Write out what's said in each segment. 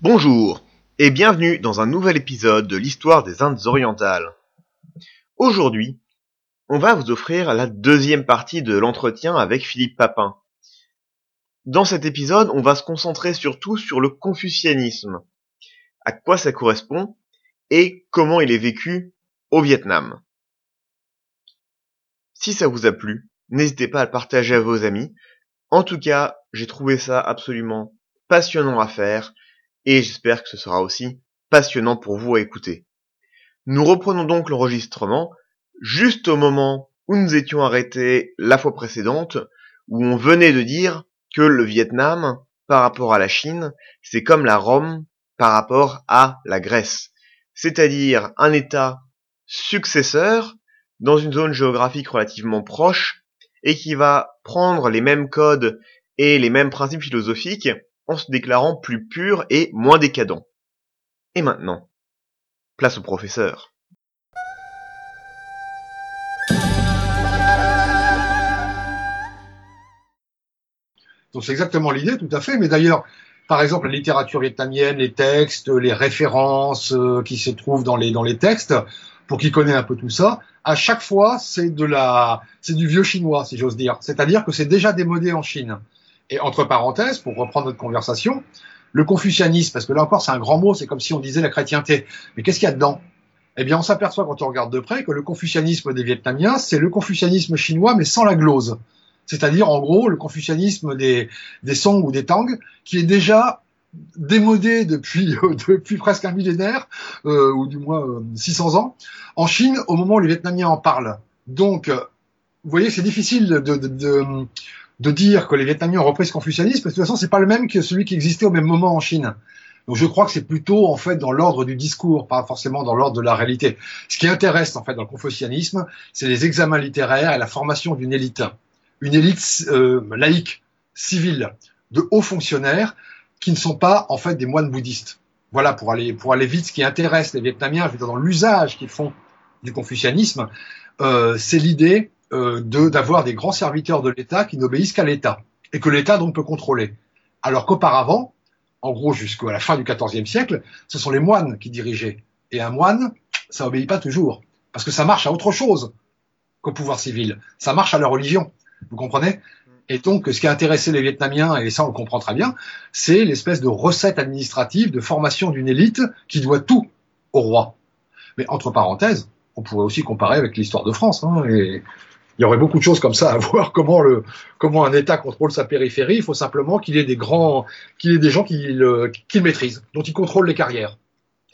Bonjour et bienvenue dans un nouvel épisode de l'histoire des Indes orientales. Aujourd'hui, on va vous offrir la deuxième partie de l'entretien avec Philippe Papin. Dans cet épisode, on va se concentrer surtout sur le confucianisme, à quoi ça correspond et comment il est vécu au Vietnam. Si ça vous a plu, n'hésitez pas à le partager à vos amis. En tout cas, j'ai trouvé ça absolument passionnant à faire et j'espère que ce sera aussi passionnant pour vous à écouter. Nous reprenons donc l'enregistrement juste au moment où nous étions arrêtés la fois précédente, où on venait de dire que le Vietnam, par rapport à la Chine, c'est comme la Rome par rapport à la Grèce, c'est-à-dire un État successeur dans une zone géographique relativement proche et qui va prendre les mêmes codes et les mêmes principes philosophiques en se déclarant plus pur et moins décadent. Et maintenant, place au professeur. Donc c'est exactement l'idée, tout à fait. Mais d'ailleurs, par exemple, la littérature vietnamienne, les textes, les références euh, qui se trouvent dans les dans les textes, pour qui connaît un peu tout ça, à chaque fois c'est de la c'est du vieux chinois, si j'ose dire. C'est-à-dire que c'est déjà démodé en Chine. Et entre parenthèses, pour reprendre notre conversation, le confucianisme, parce que là encore c'est un grand mot, c'est comme si on disait la chrétienté. Mais qu'est-ce qu'il y a dedans? Eh bien, on s'aperçoit quand on regarde de près que le confucianisme des Vietnamiens, c'est le confucianisme chinois, mais sans la glose. C'est-à-dire, en gros, le confucianisme des, des Song ou des Tang, qui est déjà démodé depuis, depuis presque un millénaire, euh, ou du moins 600 ans, en Chine, au moment où les Vietnamiens en parlent. Donc, vous voyez, c'est difficile de, de, de, de dire que les Vietnamiens ont repris ce confucianisme, parce que de toute façon, c'est pas le même que celui qui existait au même moment en Chine. Donc je crois que c'est plutôt en fait dans l'ordre du discours, pas forcément dans l'ordre de la réalité. Ce qui intéresse en fait dans le confucianisme, c'est les examens littéraires et la formation d'une élite, une élite euh, laïque, civile, de hauts fonctionnaires qui ne sont pas en fait des moines bouddhistes. Voilà pour aller pour aller vite, ce qui intéresse les Vietnamiens, je veux dire, dans l'usage qu'ils font du confucianisme, euh, c'est l'idée euh, d'avoir des grands serviteurs de l'État qui n'obéissent qu'à l'État et que l'État donc peut contrôler. Alors qu'auparavant, en gros jusqu'à la fin du XIVe siècle, ce sont les moines qui dirigeaient. Et un moine, ça obéit pas toujours, parce que ça marche à autre chose qu'au pouvoir civil. Ça marche à la religion. Vous comprenez? Et donc, ce qui a intéressé les Vietnamiens, et ça on le comprend très bien, c'est l'espèce de recette administrative, de formation d'une élite qui doit tout au roi. Mais entre parenthèses, on pourrait aussi comparer avec l'histoire de France. Hein, et il y aurait beaucoup de choses comme ça à voir comment un État contrôle sa périphérie. Il faut simplement qu'il ait des grands, qu'il ait des gens qui le maîtrisent, dont il contrôle les carrières.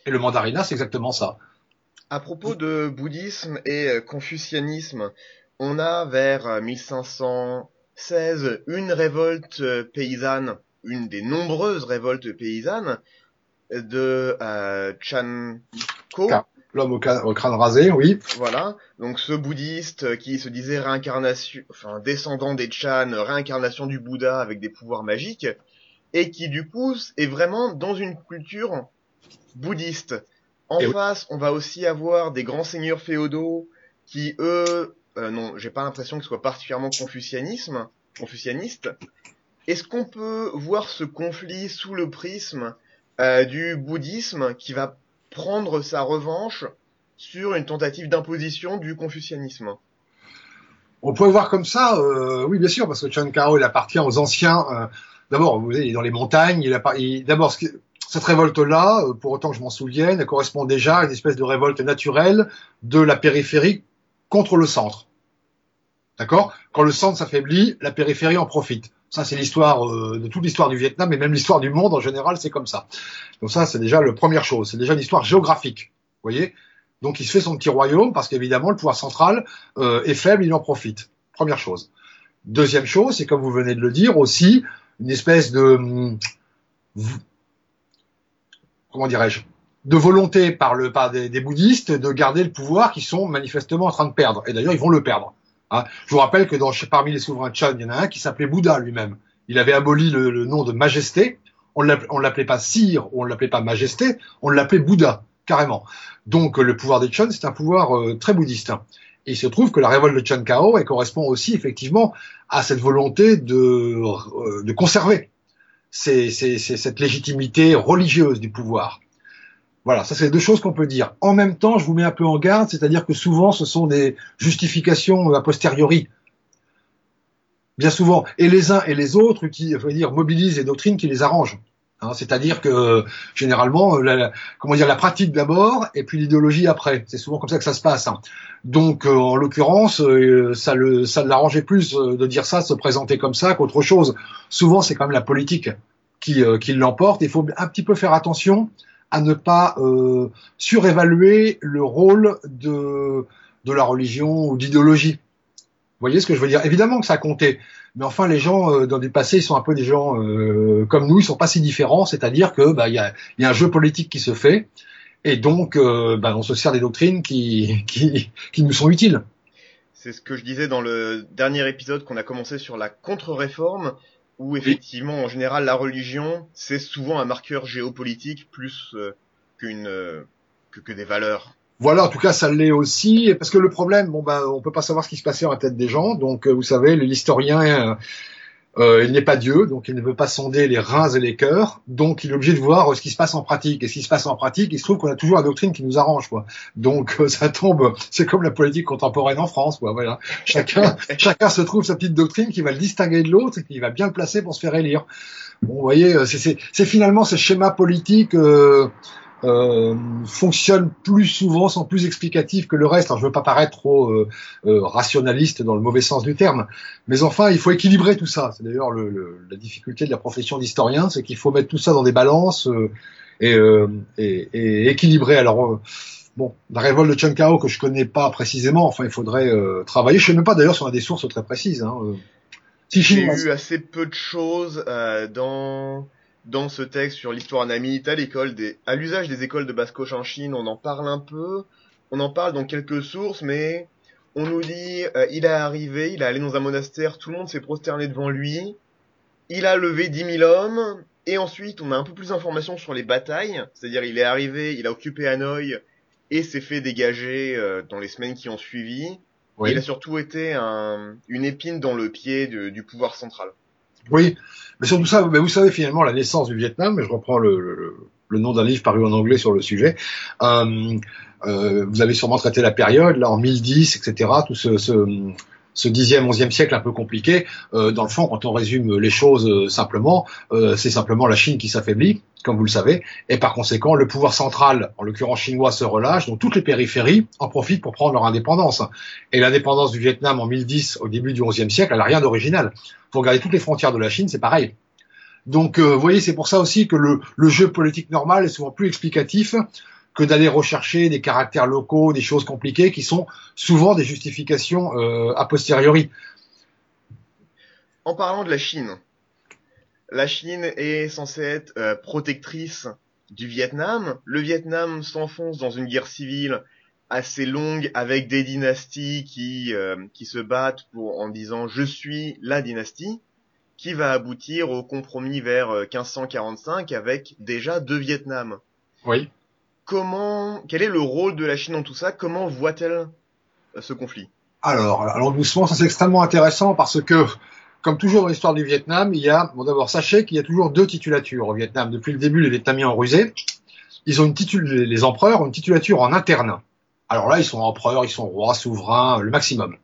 Et le mandarinat, c'est exactement ça. À propos de bouddhisme et euh, confucianisme, on a vers 1516 une révolte euh, paysanne, une des nombreuses révoltes paysannes de euh, Chan Ko, L'homme au, crâne rasé, oui. Voilà. Donc ce bouddhiste qui se disait réincarnation, enfin descendant des Chan, réincarnation du Bouddha avec des pouvoirs magiques, et qui du coup est vraiment dans une culture bouddhiste. En face, on va aussi avoir des grands seigneurs féodaux qui eux, euh, non, j'ai pas l'impression qu'ils soient particulièrement confucianisme, confucianistes. Est-ce qu'on peut voir ce conflit sous le prisme euh, du bouddhisme qui va prendre sa revanche sur une tentative d'imposition du confucianisme? On peut voir comme ça, euh, oui bien sûr, parce que Chan Kao il appartient aux anciens. Euh, D'abord, vous il est dans les montagnes. Il, D'abord, cette révolte-là, euh, pour autant que je m'en souvienne, elle correspond déjà à une espèce de révolte naturelle de la périphérie contre le centre. D'accord? Quand le centre s'affaiblit, la périphérie en profite. Ça, c'est l'histoire euh, de toute l'histoire du Vietnam et même l'histoire du monde en général, c'est comme ça. Donc ça, c'est déjà la première chose. C'est déjà une histoire géographique. Vous voyez? Donc il se fait son petit royaume parce qu'évidemment, le pouvoir central euh, est faible, il en profite. Première chose. Deuxième chose, c'est comme vous venez de le dire aussi, une espèce de... Hum, comment dirais-je? De volonté par le par des, des, bouddhistes de garder le pouvoir qu'ils sont manifestement en train de perdre. Et d'ailleurs, ils vont le perdre. Hein. Je vous rappelle que dans, parmi les souverains Chan, il y en a un qui s'appelait Bouddha lui-même. Il avait aboli le, nom de majesté. On ne l'appelait pas sire, on ne l'appelait pas majesté, on l'appelait Bouddha, carrément. Donc le pouvoir des Chan, c'est un pouvoir euh, très bouddhiste. Et il se trouve que la révolte de Chan Kao elle correspond aussi effectivement à cette volonté de, euh, de conserver cette légitimité religieuse du pouvoir. Voilà, ça c'est deux choses qu'on peut dire. En même temps, je vous mets un peu en garde, c'est-à-dire que souvent ce sont des justifications a posteriori. Bien souvent, et les uns et les autres qui, veut dire, mobilisent les doctrines qui les arrangent. Hein, c'est-à-dire que généralement, la, comment la pratique d'abord et puis l'idéologie après. C'est souvent comme ça que ça se passe. Hein. Donc, euh, en l'occurrence, euh, ça, le, l'arrangeait plus euh, de dire ça, de se présenter comme ça qu'autre chose. Souvent, c'est quand même la politique qui, qui l'emporte. Il faut un petit peu faire attention à ne pas euh, surévaluer le rôle de, de la religion ou d'idéologie. Vous voyez ce que je veux dire? Évidemment que ça a compté, mais enfin les gens euh, dans du passé, ils sont un peu des gens euh, comme nous, ils sont pas si différents, c'est-à-dire que bah y a, y a, un jeu politique qui se fait, et donc bah, on se sert des doctrines qui, qui, qui nous sont utiles. C'est ce que je disais dans le dernier épisode qu'on a commencé sur la contre-réforme où effectivement, en général, la religion, c'est souvent un marqueur géopolitique plus euh, qu'une euh, que, que, des valeurs. Voilà, en tout cas, ça l'est aussi, parce que le problème, bon ben, on peut pas savoir ce qui se passait dans la tête des gens, donc euh, vous savez, l'historien euh, il n'est pas Dieu, donc il ne veut pas sonder les reins et les cœurs, donc il est obligé de voir ce qui se passe en pratique. Et ce qui se passe en pratique, il se trouve qu'on a toujours la doctrine qui nous arrange, quoi. Donc euh, ça tombe, c'est comme la politique contemporaine en France, quoi. Voilà, chacun, chacun se trouve sa petite doctrine qui va le distinguer de l'autre et qui va bien le placer pour se faire élire. Bon, vous voyez, euh, c'est finalement ce schéma politique. Euh, euh, fonctionne plus souvent, sont plus explicatifs que le reste. Alors, je veux pas paraître trop euh, euh, rationaliste dans le mauvais sens du terme, mais enfin, il faut équilibrer tout ça. C'est d'ailleurs le, la difficulté de la profession d'historien, c'est qu'il faut mettre tout ça dans des balances et, et, et, équilibrer. Alors, bon, la révolte de Chankao que je connais pas précisément, enfin, il faudrait travailler. Je sais même pas d'ailleurs si on a des sources très précises. Hein. J'ai eu assez peu de choses dans dans ce texte sur l'histoire namite à l'école des, à l'usage des écoles de basse-coche en Chine, on en parle un peu, on en parle dans quelques sources, mais on nous dit, euh, il est arrivé, il est allé dans un monastère, tout le monde s'est prosterné devant lui, il a levé 10 000 hommes, et ensuite on a un peu plus d'informations sur les batailles, c'est-à-dire il est arrivé, il a occupé Hanoï, et s'est fait dégager euh, dans les semaines qui ont suivi. Il a surtout été un, une épine dans le pied du pouvoir central. Oui, mais surtout ça, mais vous savez finalement la naissance du Vietnam, je reprends le, le, nom d'un livre paru en anglais sur le sujet. Euh, euh, vous avez sûrement traité la période, là en 1010, etc. Tout ce, ce 10e, 11e siècle un peu compliqué. Euh, dans le fond, quand on résume les choses euh, simplement, euh, c'est simplement la Chine qui s'affaiblit, comme vous le savez, et par conséquent, le pouvoir central, en l'occurrence chinois, se relâche, donc toutes les périphéries en profitent pour prendre leur indépendance. Et l'indépendance du Vietnam en 1010, au début du 11e siècle, elle n'a rien d'original. Faut regarder toutes les frontières de la Chine, c'est pareil. Donc, vous voyez, c'est pour ça aussi que le, jeu politique normal est souvent plus explicatif que d'aller rechercher des caractères locaux, des choses compliquées qui sont souvent des justifications euh, a posteriori. En parlant de la Chine, la Chine est censée être euh, protectrice du Vietnam. Le Vietnam s'enfonce dans une guerre civile assez longue avec des dynasties qui euh, qui se battent pour en disant je suis la dynastie qui va aboutir au compromis vers 1545 avec déjà deux Vietnams. Oui comment, quel est le rôle de la Chine dans tout ça? Comment voit-elle euh, ce conflit? Alors, allons doucement, ça c'est extrêmement intéressant parce que, comme toujours dans l'histoire du Vietnam, il y a, bon d'abord sachez qu'il y a toujours deux titulatures au Vietnam. Depuis le début, les Vietnamiens ont rusé. Ils ont une les empereurs ont une titulature en interne. Alors là, ils sont empereurs, ils sont rois, souverains, le maximum.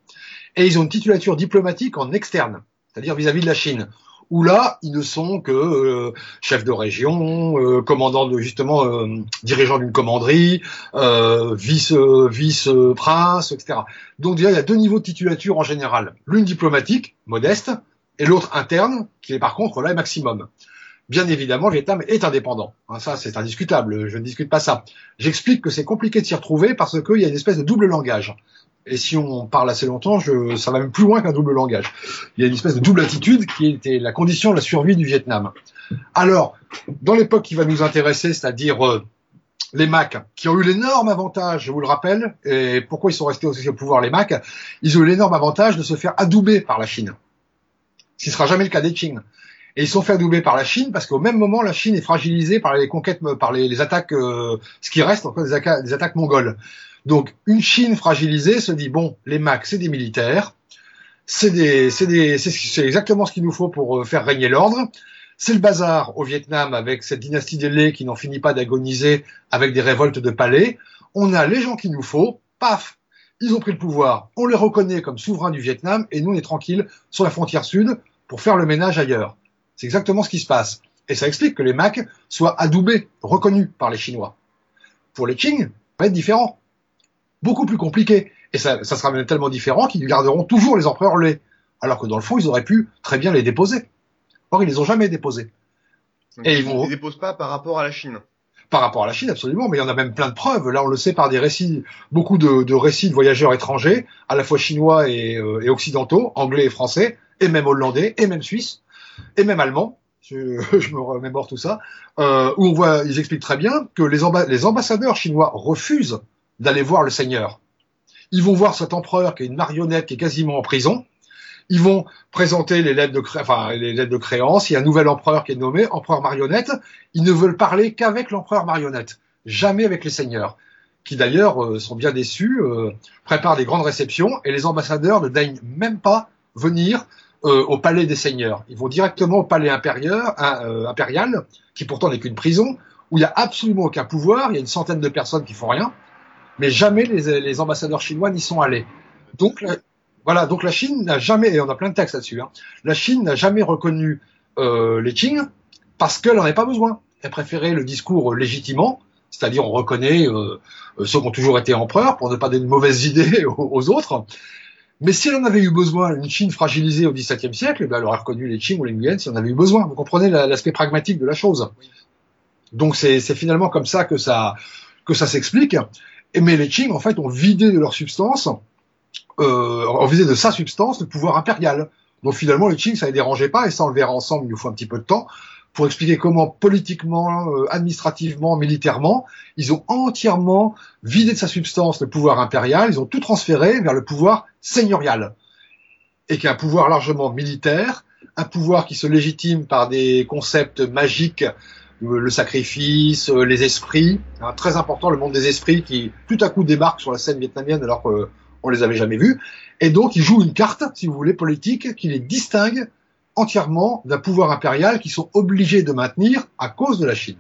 Et ils ont une titulature diplomatique en externe, c'est-à-dire vis-à-vis de la Chine où là, ils ne sont que euh, chefs de région, euh, commandants de justement euh, dirigeants d'une commanderie, euh, vice vice prince, etc. Donc il y a deux niveaux de titulature en général, l'une diplomatique, modeste, et l'autre interne, qui est par contre là maximum. Bien évidemment, le Vietnam est indépendant. Hein, ça, c'est indiscutable. Je ne discute pas ça. J'explique que c'est compliqué de s'y retrouver parce qu'il y a une espèce de double langage et si on parle assez longtemps, je, ça va même plus loin qu'un double langage. Il y a une espèce de double attitude qui était la condition de la survie du Vietnam. Alors, dans l'époque qui va nous intéresser, c'est-à-dire les Macs, qui ont eu l'énorme avantage, je vous le rappelle, et pourquoi ils sont restés aussi au pouvoir les Macs, ils ont eu l'énorme avantage de se faire adouber par la Chine. Ce ne sera jamais le cas des Qing. Et ils sont fait adouber par la Chine parce qu'au même moment, la Chine est fragilisée par les conquêtes, par les, attaques, euh, ce qui reste des, des attaques mongoles. Donc une Chine fragilisée se dit bon, les Macs c'est des militaires, c'est exactement ce qu'il nous faut pour euh, faire régner l'ordre. C'est le bazar au Vietnam avec cette dynastie des Lé qui n'en finit pas d'agoniser avec des révoltes de palais. On a les gens qu'il nous faut, paf, ils ont pris le pouvoir, on les reconnaît comme souverains du Vietnam et nous on est tranquille sur la frontière sud pour faire le ménage ailleurs. C'est exactement ce qui se passe. Et ça explique que les Macs soient adoubés, reconnus par les Chinois. Pour les Qing, ça va être différent. Beaucoup plus compliqué. Et ça, ça sera même tellement différent qu'ils garderont toujours les empereurs lait. Alors que dans le fond, ils auraient pu très bien les déposer. Or, ils les ont jamais déposés. et ils vont... les déposent pas par rapport à la Chine. Par rapport à la Chine, absolument, mais il y en a même plein de preuves. Là, on le sait par des récits, beaucoup de, récits de voyageurs étrangers, à la fois chinois et, euh, et occidentaux, anglais et français, et même hollandais, et même suisses, et même allemands, je, je, me remémore tout ça, euh, où on voit, ils expliquent très bien que les, les ambassadeurs chinois refusent d'aller voir le Seigneur. Ils vont voir cet empereur qui est une marionnette qui est quasiment en prison. Ils vont présenter les lettres de, créance. Il y a un nouvel empereur qui est nommé, empereur marionnette. Ils ne veulent parler qu'avec l'empereur marionnette, jamais avec les seigneurs, qui d'ailleurs euh, sont bien déçus, euh, préparent des grandes réceptions et les ambassadeurs ne daignent même pas venir euh, au palais des seigneurs. Ils vont directement au palais impérial qui pourtant n'est qu'une prison, où il n'y a absolument aucun pouvoir, il y a une centaine de personnes qui font rien, mais jamais les, les ambassadeurs chinois n'y sont allés. Donc voilà, donc la Chine n'a jamais, et on a plein de textes là-dessus, hein, la Chine n'a jamais reconnu euh, les Qing parce qu'elle n'en avait pas besoin. Elle préférait le discours légitimement, c'est-à-dire on reconnaît euh, ceux qui ont toujours été empereurs pour ne pas donner de mauvaises idées aux autres, mais si elle en avait eu besoin, une Chine fragilisée au XVIIe siècle, eh ben, elle aurait reconnu les Qing ou les Nguyen si on avait eu besoin. Vous comprenez l'aspect pragmatique de la chose. Donc c'est finalement comme ça que ça que ça s'explique. Mais les Qing en fait ont vidé de leur substance, euh, ont vidé de sa substance le pouvoir impérial. Donc finalement les Qing ça les dérangeait pas et ça on le verra ensemble. Il nous faut un petit peu de temps pour expliquer comment politiquement, euh, administrativement, militairement, ils ont entièrement vidé de sa substance le pouvoir impérial, ils ont tout transféré vers le pouvoir seigneurial, et qui est un pouvoir largement militaire, un pouvoir qui se légitime par des concepts magiques, le sacrifice, euh, les esprits, hein, très important, le monde des esprits qui tout à coup débarque sur la scène vietnamienne alors qu'on les avait jamais vus, et donc ils jouent une carte, si vous voulez, politique, qui les distingue entièrement d'un pouvoir impérial qu'ils sont obligés de maintenir à cause de la Chine.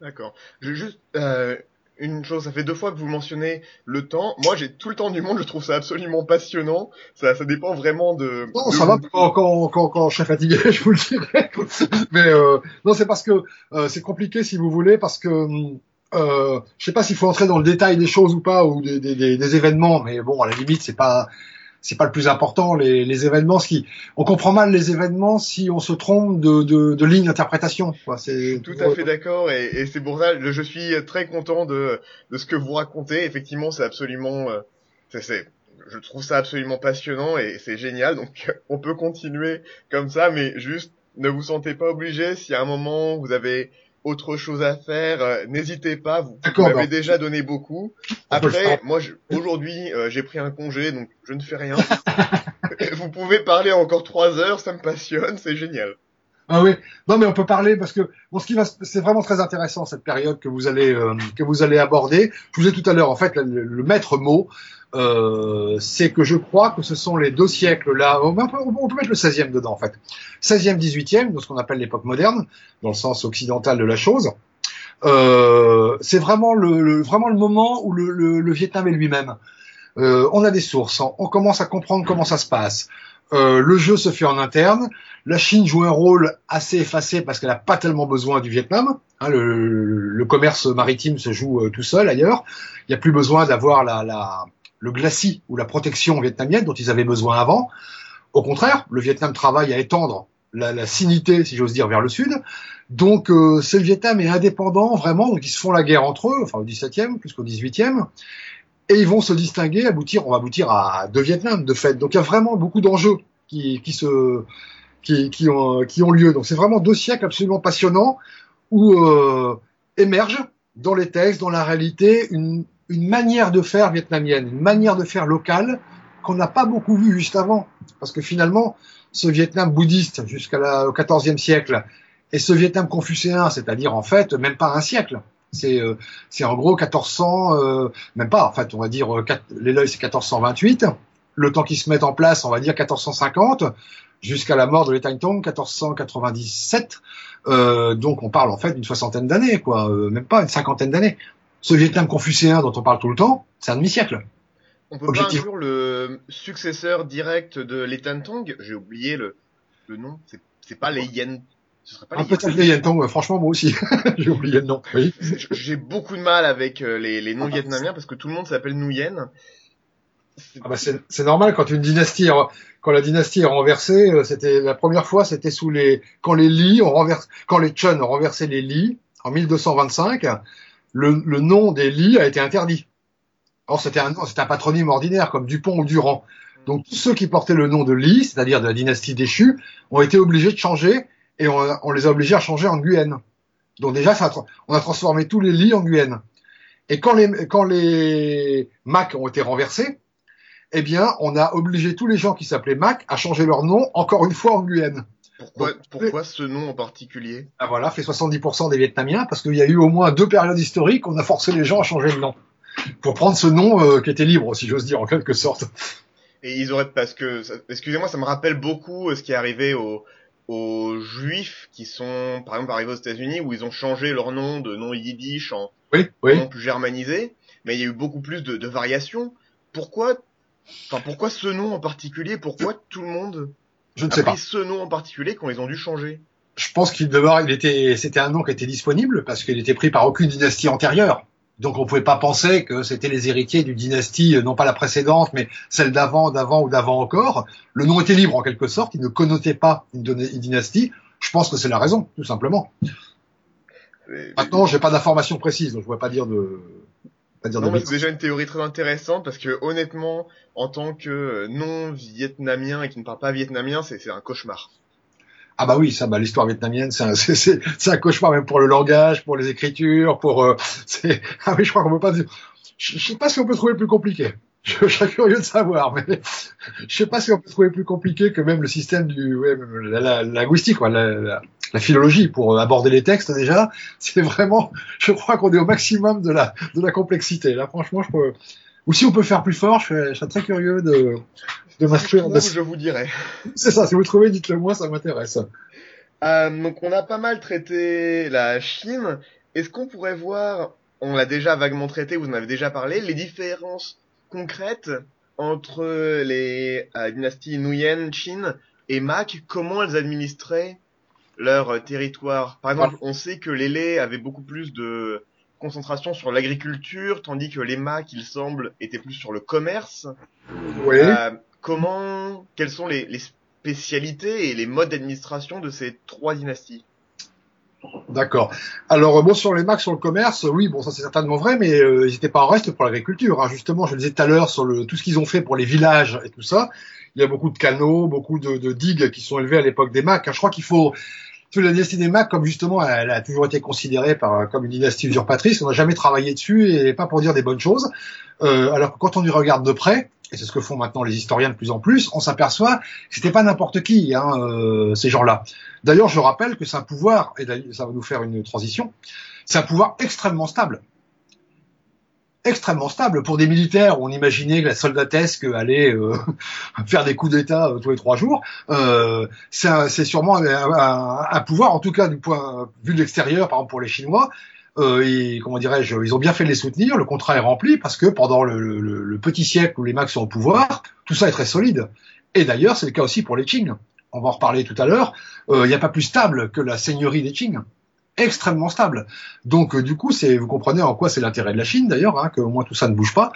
D'accord. Juste euh, une chose, ça fait deux fois que vous mentionnez le temps. Moi, j'ai tout le temps du monde, je trouve ça absolument passionnant. Ça, ça dépend vraiment de. Non, ça va quand, quand, quand, quand, je suis fatigué, je vous le dirai. Mais euh, non, c'est parce que euh, c'est compliqué, si vous voulez, parce que euh, je sais pas s'il faut entrer dans le détail des choses ou pas ou des, des, des événements, mais bon, à la limite, c'est pas c'est pas le plus important. Les, les, événements, ce qui, on comprend mal les événements si on se trompe de, de, de ligne d'interprétation. C'est tout à fait d'accord et, et c'est pour ça je suis très content de, de ce que vous racontez. Effectivement, c'est absolument, euh, c'est, je trouve ça absolument passionnant et c'est génial. Donc on peut continuer comme ça, mais juste ne vous sentez pas obligé si à un moment vous avez autre chose à faire, euh, n'hésitez pas, vous, m'avez bah. déjà donné beaucoup. Après, moi, aujourd'hui, euh, j'ai pris un congé, donc je ne fais rien. vous pouvez parler encore trois heures, ça me passionne, c'est génial. Ah oui, non mais on peut parler parce que bon, ce qui va, c'est vraiment très intéressant cette période que vous allez euh, que vous allez aborder. Je vous ai tout à l'heure en fait le, maître mot, euh, c'est que je crois que ce sont les deux siècles là. On peut, mettre le 16e dedans en fait, 16e, 18e, dans ce qu'on appelle l'époque moderne, dans le sens occidental de la chose. Euh, c'est vraiment le, vraiment le moment où le, le Vietnam est lui-même. Euh, on a des sources, on commence à comprendre comment ça se passe. Euh, le jeu se fait en interne. La Chine joue un rôle assez effacé parce qu'elle n'a pas tellement besoin du Vietnam. Hein, le, commerce maritime se joue euh, tout seul ailleurs. Il n'y a plus besoin d'avoir la, la, le glacis ou la protection vietnamienne dont ils avaient besoin avant. Au contraire, le Vietnam travaille à étendre la, la sinité, si j'ose dire, vers le sud. Donc, euh, c'est le Vietnam est indépendant vraiment, donc ils se font la guerre entre eux, enfin au 17e plus qu'au 18e et ils vont se distinguer, aboutir, on va aboutir à deux Vietnam de fait. Donc il y a vraiment beaucoup d'enjeux qui, qui se qui, qui, ont, qui ont lieu. Donc c'est vraiment deux siècles absolument passionnants où euh, émergent dans les textes, dans la réalité, une, une manière de faire vietnamienne, une manière de faire locale qu'on n'a pas beaucoup vu juste avant. Parce que finalement, ce Vietnam bouddhiste jusqu'au XIVe siècle et ce Vietnam confucéen, c'est-à-dire en fait même pas un siècle. C'est euh, en gros 1400, euh, même pas. En fait, on va dire euh, l'Éloï c'est 1428. Le temps qui se met en place, on va dire 1450 jusqu'à la mort de l'État Tong 1497. Euh, donc on parle en fait d'une soixantaine d'années, quoi, euh, même pas une cinquantaine d'années. Ce Vietnam confucéen dont on parle tout le temps, c'est un demi-siècle. On peut pas inclure le successeur direct de l'État Tong J'ai oublié le, le nom. C'est pas les Yen. Ce serait pas ah, peut-être les Yen Tong. Franchement, moi aussi, j'ai oublié le nom. Oui. J'ai beaucoup de mal avec euh, les, les noms ah, vietnamiens parce que tout le monde s'appelle Nguyen. Ah bah c'est normal quand une dynastie, quand la dynastie est renversée, euh, c'était la première fois, c'était sous les, quand les Li ont renversé, quand les Chun ont renversé les Li en 1225, le, le nom des Li a été interdit. Or c'était un, un patronyme ordinaire comme Dupont ou Durand. Donc tous ceux qui portaient le nom de Li, c'est-à-dire de la dynastie déchue, ont été obligés de changer et on, on les a obligés à changer en Guyenne. Donc déjà, ça on a transformé tous les Li en Guyenne. Et quand les, quand les Mac ont été renversés, eh bien, on a obligé tous les gens qui s'appelaient Mac à changer leur nom encore une fois en Guyane. Pourquoi, pourquoi ce nom en particulier? Ah voilà, fait 70% des Vietnamiens parce qu'il y a eu au moins deux périodes historiques où on a forcé les gens à changer de nom. Pour prendre ce nom euh, qui était libre, si j'ose dire en quelque sorte. Et ils auraient parce que, excusez-moi, ça me rappelle beaucoup euh, ce qui est arrivé aux, aux Juifs qui sont, par exemple, arrivés aux États-Unis où ils ont changé leur nom de nom yiddish en nom plus germanisé, mais il y a eu beaucoup plus de, de variations. Pourquoi Enfin, pourquoi ce nom en particulier? Pourquoi tout le monde? Je ne sais pas. ce nom en particulier quand ils ont dû changer Je pense qu'il devait, il était, c'était un nom qui était disponible parce qu'il était pris par aucune dynastie antérieure. Donc on pouvait pas penser que c'était les héritiers d'une dynastie, non pas la précédente, mais celle d'avant, d'avant ou d'avant encore. Le nom était libre en quelque sorte, il ne connotait pas une, dynastie. Je pense que c'est la raison, tout simplement. Maintenant, j'ai pas d'informations précises, donc je ne pourrais pas dire de, c'est déjà une théorie très intéressante parce que honnêtement, en tant que non vietnamien et qui ne parle pas vietnamien, c'est un cauchemar. Ah bah oui, ça, bah l'histoire vietnamienne, c'est un, un, cauchemar même pour le langage, pour les écritures, pour. Euh, ah oui, je crois qu'on peut pas dire. Je, je sais pas si on peut trouver plus compliqué. Je, serais curieux de savoir, mais je sais pas si on peut trouver plus compliqué que même le système du ouais, la, la, linguistique, quoi, la, la, philologie pour aborder les textes déjà. C'est vraiment, je crois qu'on est au maximum de la de la complexité. Là, franchement, je peux. Ou si on peut faire plus fort, je serais, très curieux de de m'inscrire. Je vous dirai. C'est ça. Si vous trouvez, dites-le moi, ça m'intéresse. Euh, donc on a pas mal traité la Chine. Est-ce qu'on pourrait voir, on l'a déjà vaguement traité, vous en avez déjà parlé, les différences concrète entre les euh, dynasties Nguyen, Qin et Mac, comment elles administraient leur euh, territoire? Par exemple, on sait que les Lé avaient beaucoup plus de concentration sur l'agriculture, tandis que les Mac, il semble, étaient plus sur le commerce. Euh, comment, quelles sont les, les spécialités et les modes d'administration de ces trois dynasties? D'accord. Alors bon sur les Macs sur le commerce, oui bon ça c'est certainement vrai, mais euh, ils n'étaient pas en reste pour l'agriculture. Hein. Justement, je le disais tout à l'heure sur le tout ce qu'ils ont fait pour les villages et tout ça. Il y a beaucoup de canaux, beaucoup de, de digues qui sont élevées à l'époque des Macs. Hein. Je crois qu'il faut la dynastie des Macs, comme justement elle a toujours été considérée par comme une dynastie usurpatrice, on n'a jamais travaillé dessus et pas pour dire des bonnes choses. Euh, alors que quand on y regarde de près, et c'est ce que font maintenant les historiens de plus en plus, on s'aperçoit que c'était pas n'importe qui, hein, euh, ces gens-là. D'ailleurs, je rappelle que c'est un pouvoir, et ça va nous faire une transition, c'est un pouvoir extrêmement stable. Extrêmement stable pour des militaires on imaginait que la soldatesque allait euh, faire des coups d'État euh, tous les trois jours. Euh, c'est sûrement un, un, pouvoir, en tout cas du point vue de l'extérieur, par exemple pour les Chinois, euh, et, comment dirais-je, ils ont bien fait de les soutenir. Le contrat est rempli parce que pendant le, petit siècle où les Macs sont au pouvoir, tout ça est très solide. Et d'ailleurs, c'est le cas aussi pour les Qing. On va en reparler tout à l'heure. Euh, il n'y a pas plus stable que la seigneurie des Qing extrêmement stable. Donc euh, du coup, c'est vous comprenez en quoi c'est l'intérêt de la Chine d'ailleurs, hein, qu'au moins tout ça ne bouge pas,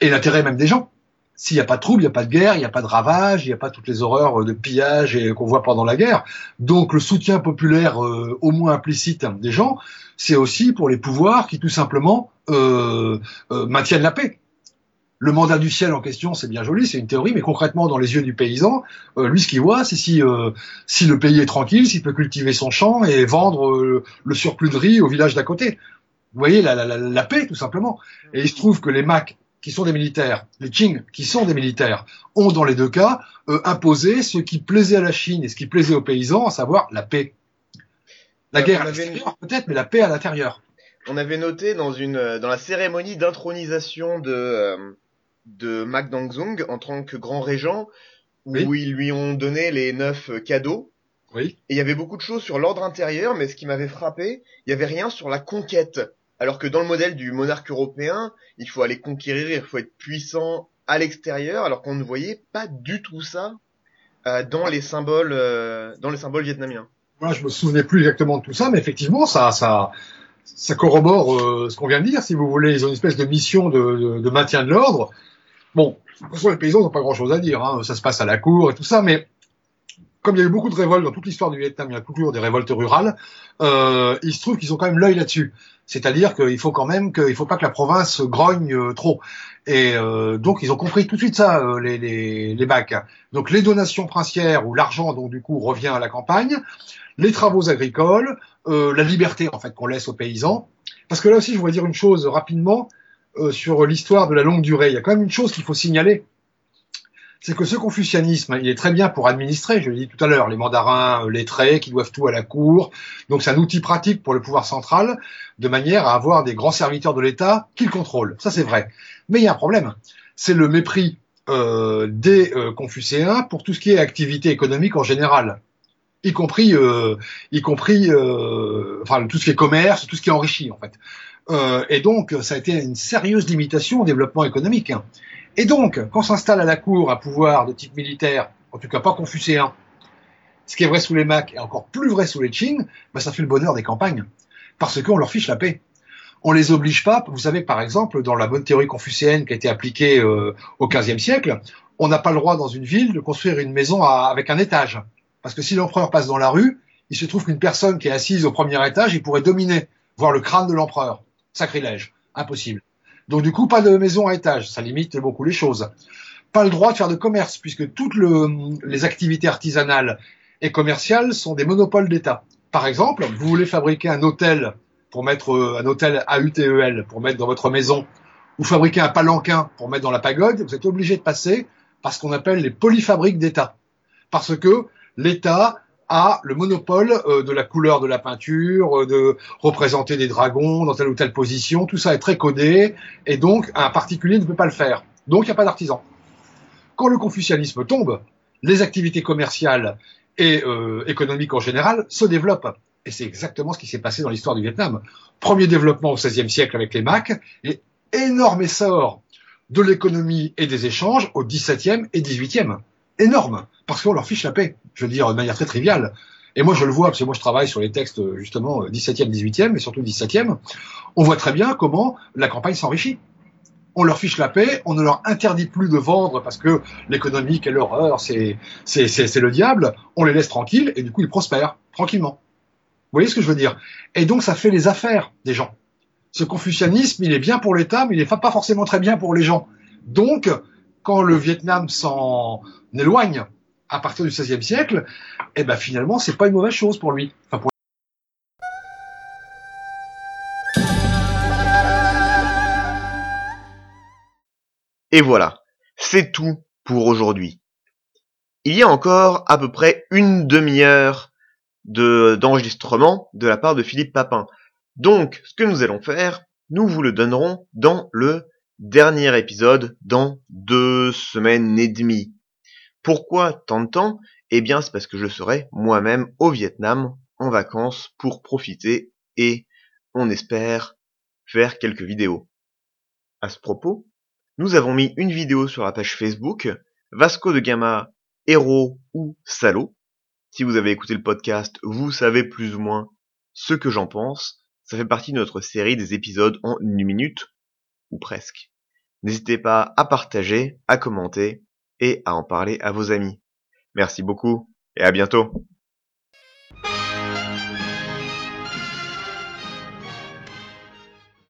et l'intérêt même des gens. S'il n'y a pas de trouble, il n'y a pas de guerre, il n'y a pas de ravage, il n'y a pas toutes les horreurs de pillage et qu'on voit pendant la guerre. Donc le soutien populaire, au moins implicite, des gens, c'est aussi pour les pouvoirs qui tout simplement euh, euh, maintiennent la paix. Le mandat du ciel en question, c'est bien joli, c'est une théorie, mais concrètement, dans les yeux du paysan, euh, lui, ce qu'il voit, c'est si, si le pays est tranquille, s'il peut cultiver son champ et vendre le surplus de riz au village d'à côté. Vous voyez, la, la, la, la paix, tout simplement. Et il se trouve que les Macs, qui sont des militaires, les Qing, qui sont des militaires, ont dans les deux cas euh, imposé ce qui plaisait à la Chine et ce qui plaisait aux paysans, à savoir la paix. La Ouais, guerre à l'extérieur, peut-être, mais la paix à l'intérieur. On avait noté dans une euh, dans la cérémonie d'intronisation de euh, de Mac Dongzong en tant que grand régent où Oui. ils lui ont donné les neuf euh, cadeaux Oui. et il y avait beaucoup de choses sur l'ordre intérieur mais ce qui m'avait frappé, il y avait rien sur la conquête. Alors que dans le modèle du monarque européen, il faut aller conquérir, il faut être puissant à l'extérieur alors qu'on ne voyait pas du tout ça euh, dans les symboles euh, dans les symboles vietnamiens. Voilà, je me souvenais plus exactement de tout ça, mais effectivement, ça, ça, ça corrobore euh, ce qu'on vient de dire. Si vous voulez, ils ont une espèce de mission de, de, de maintien de l'ordre. Bon, de toute façon, les paysans n'ont pas grand-chose à dire. Hein. Ça se passe à la cour et tout ça, mais comme il y a eu beaucoup de révoltes dans toute l'histoire du Vietnam, il y a toujours des révoltes rurales. Euh, il se trouve qu'ils ont quand même l'œil là-dessus. C'est-à-dire qu'il faut quand même qu'il faut pas que la province grogne euh, trop. Et euh, donc ils ont compris tout de suite ça, euh, les, les, les bacs. Donc les donations princières ou l'argent donc du coup revient à la campagne, les travaux agricoles, euh, la liberté en fait qu'on laisse aux paysans. Parce que là aussi je voudrais dire une chose rapidement euh, sur l'histoire de la longue durée. Il y a quand même une chose qu'il faut signaler c'est que ce confucianisme, il est très bien pour administrer, je l'ai dit tout à l'heure, les mandarins euh, lettrés qui doivent tout à la cour. Donc c'est un outil pratique pour le pouvoir central, de manière à avoir des grands serviteurs de l'État qui le contrôlent. Ça c'est vrai. Mais il y a un problème, c'est le mépris euh, des confucéens pour tout ce qui est activité économique en général, y compris, y compris, euh, enfin tout ce qui est commerce, tout ce qui est enrichi en fait. Euh, et donc ça a été une sérieuse limitation au développement économique. Et donc, quand s'installe à la cour un pouvoir de type militaire, en tout cas pas confucéen, ce qui est vrai sous les Macs et encore plus vrai sous les Qing, bah ça fait le bonheur des campagnes, parce qu'on leur fiche la paix. On les oblige pas. Vous savez, par exemple, dans la bonne théorie confucéenne qui a été appliquée euh, au XVe siècle, on n'a pas le droit dans une ville de construire une maison avec un étage, parce que si l'empereur passe dans la rue, il se trouve qu'une personne qui est assise au premier étage, il pourrait dominer, voir le crâne de l'empereur. Sacrilège, impossible. Donc du coup, pas de maison à étage, ça limite beaucoup les choses. Pas le droit de faire de commerce, puisque toutes le- les activités artisanales et commerciales sont des monopoles d'État. Par exemple, vous voulez fabriquer un hôtel pour mettre euh, un hôtel AUTEL pour mettre dans votre maison, ou fabriquer un palanquin pour mettre dans la pagode, vous êtes obligé de passer par ce qu'on appelle les polyfabriques d'État, parce que l'État a le monopole euh, de la couleur de la peinture, euh, de représenter des dragons dans telle ou telle position, tout ça est très codé, et donc un particulier ne peut pas le faire. Donc il n'y a pas d'artisan. Quand le confucianisme tombe, les activités commerciales et euh, économiques en général se développent. Et c'est exactement ce qui s'est passé dans l'histoire du Vietnam. Premier développement au XVIe siècle avec les Macs, et énorme essor de l'économie et des échanges au XVIIe et XVIIIe. Énorme, parce qu'on leur fiche la paix, je veux dire de manière très triviale. Et moi je le vois, parce que moi je travaille sur les textes justement 17e, 18e, mais surtout 17e, on voit très bien comment la campagne s'enrichit. On leur fiche la paix, on ne leur interdit plus de vendre parce que l'économie, quelle horreur, c'est c'est c'est c'est le diable. On les laisse tranquilles et du coup ils prospèrent tranquillement. Vous voyez ce que je veux dire? Et donc ça fait les affaires des gens. Ce confucianisme, il est bien pour l'État, mais il n'est pas forcément très bien pour les gens. Donc, quand le Vietnam s'en éloigne à partir du XVIe siècle, eh ben finalement, c'est pas une mauvaise chose pour lui. Et voilà, c'est tout pour aujourd'hui. Il y a encore à peu près une demi-heure de, d'enregistrement de la part de Philippe Papin. Donc, ce que nous allons faire, nous vous le donnerons dans le dernier épisode dans deux semaines et demie. Pourquoi tant de temps? Eh bien, c'est parce que je serai moi-même au Vietnam en vacances pour profiter et, on espère, faire quelques vidéos. À ce propos, nous avons mis une vidéo sur la page Facebook Vasco de Gama, héros ou salaud. Si vous avez écouté le podcast, vous savez plus ou moins ce que j'en pense. Ça fait partie de notre série des épisodes en une minute, ou presque. N'hésitez pas à partager, à commenter et à en parler à vos amis. Merci beaucoup et à bientôt.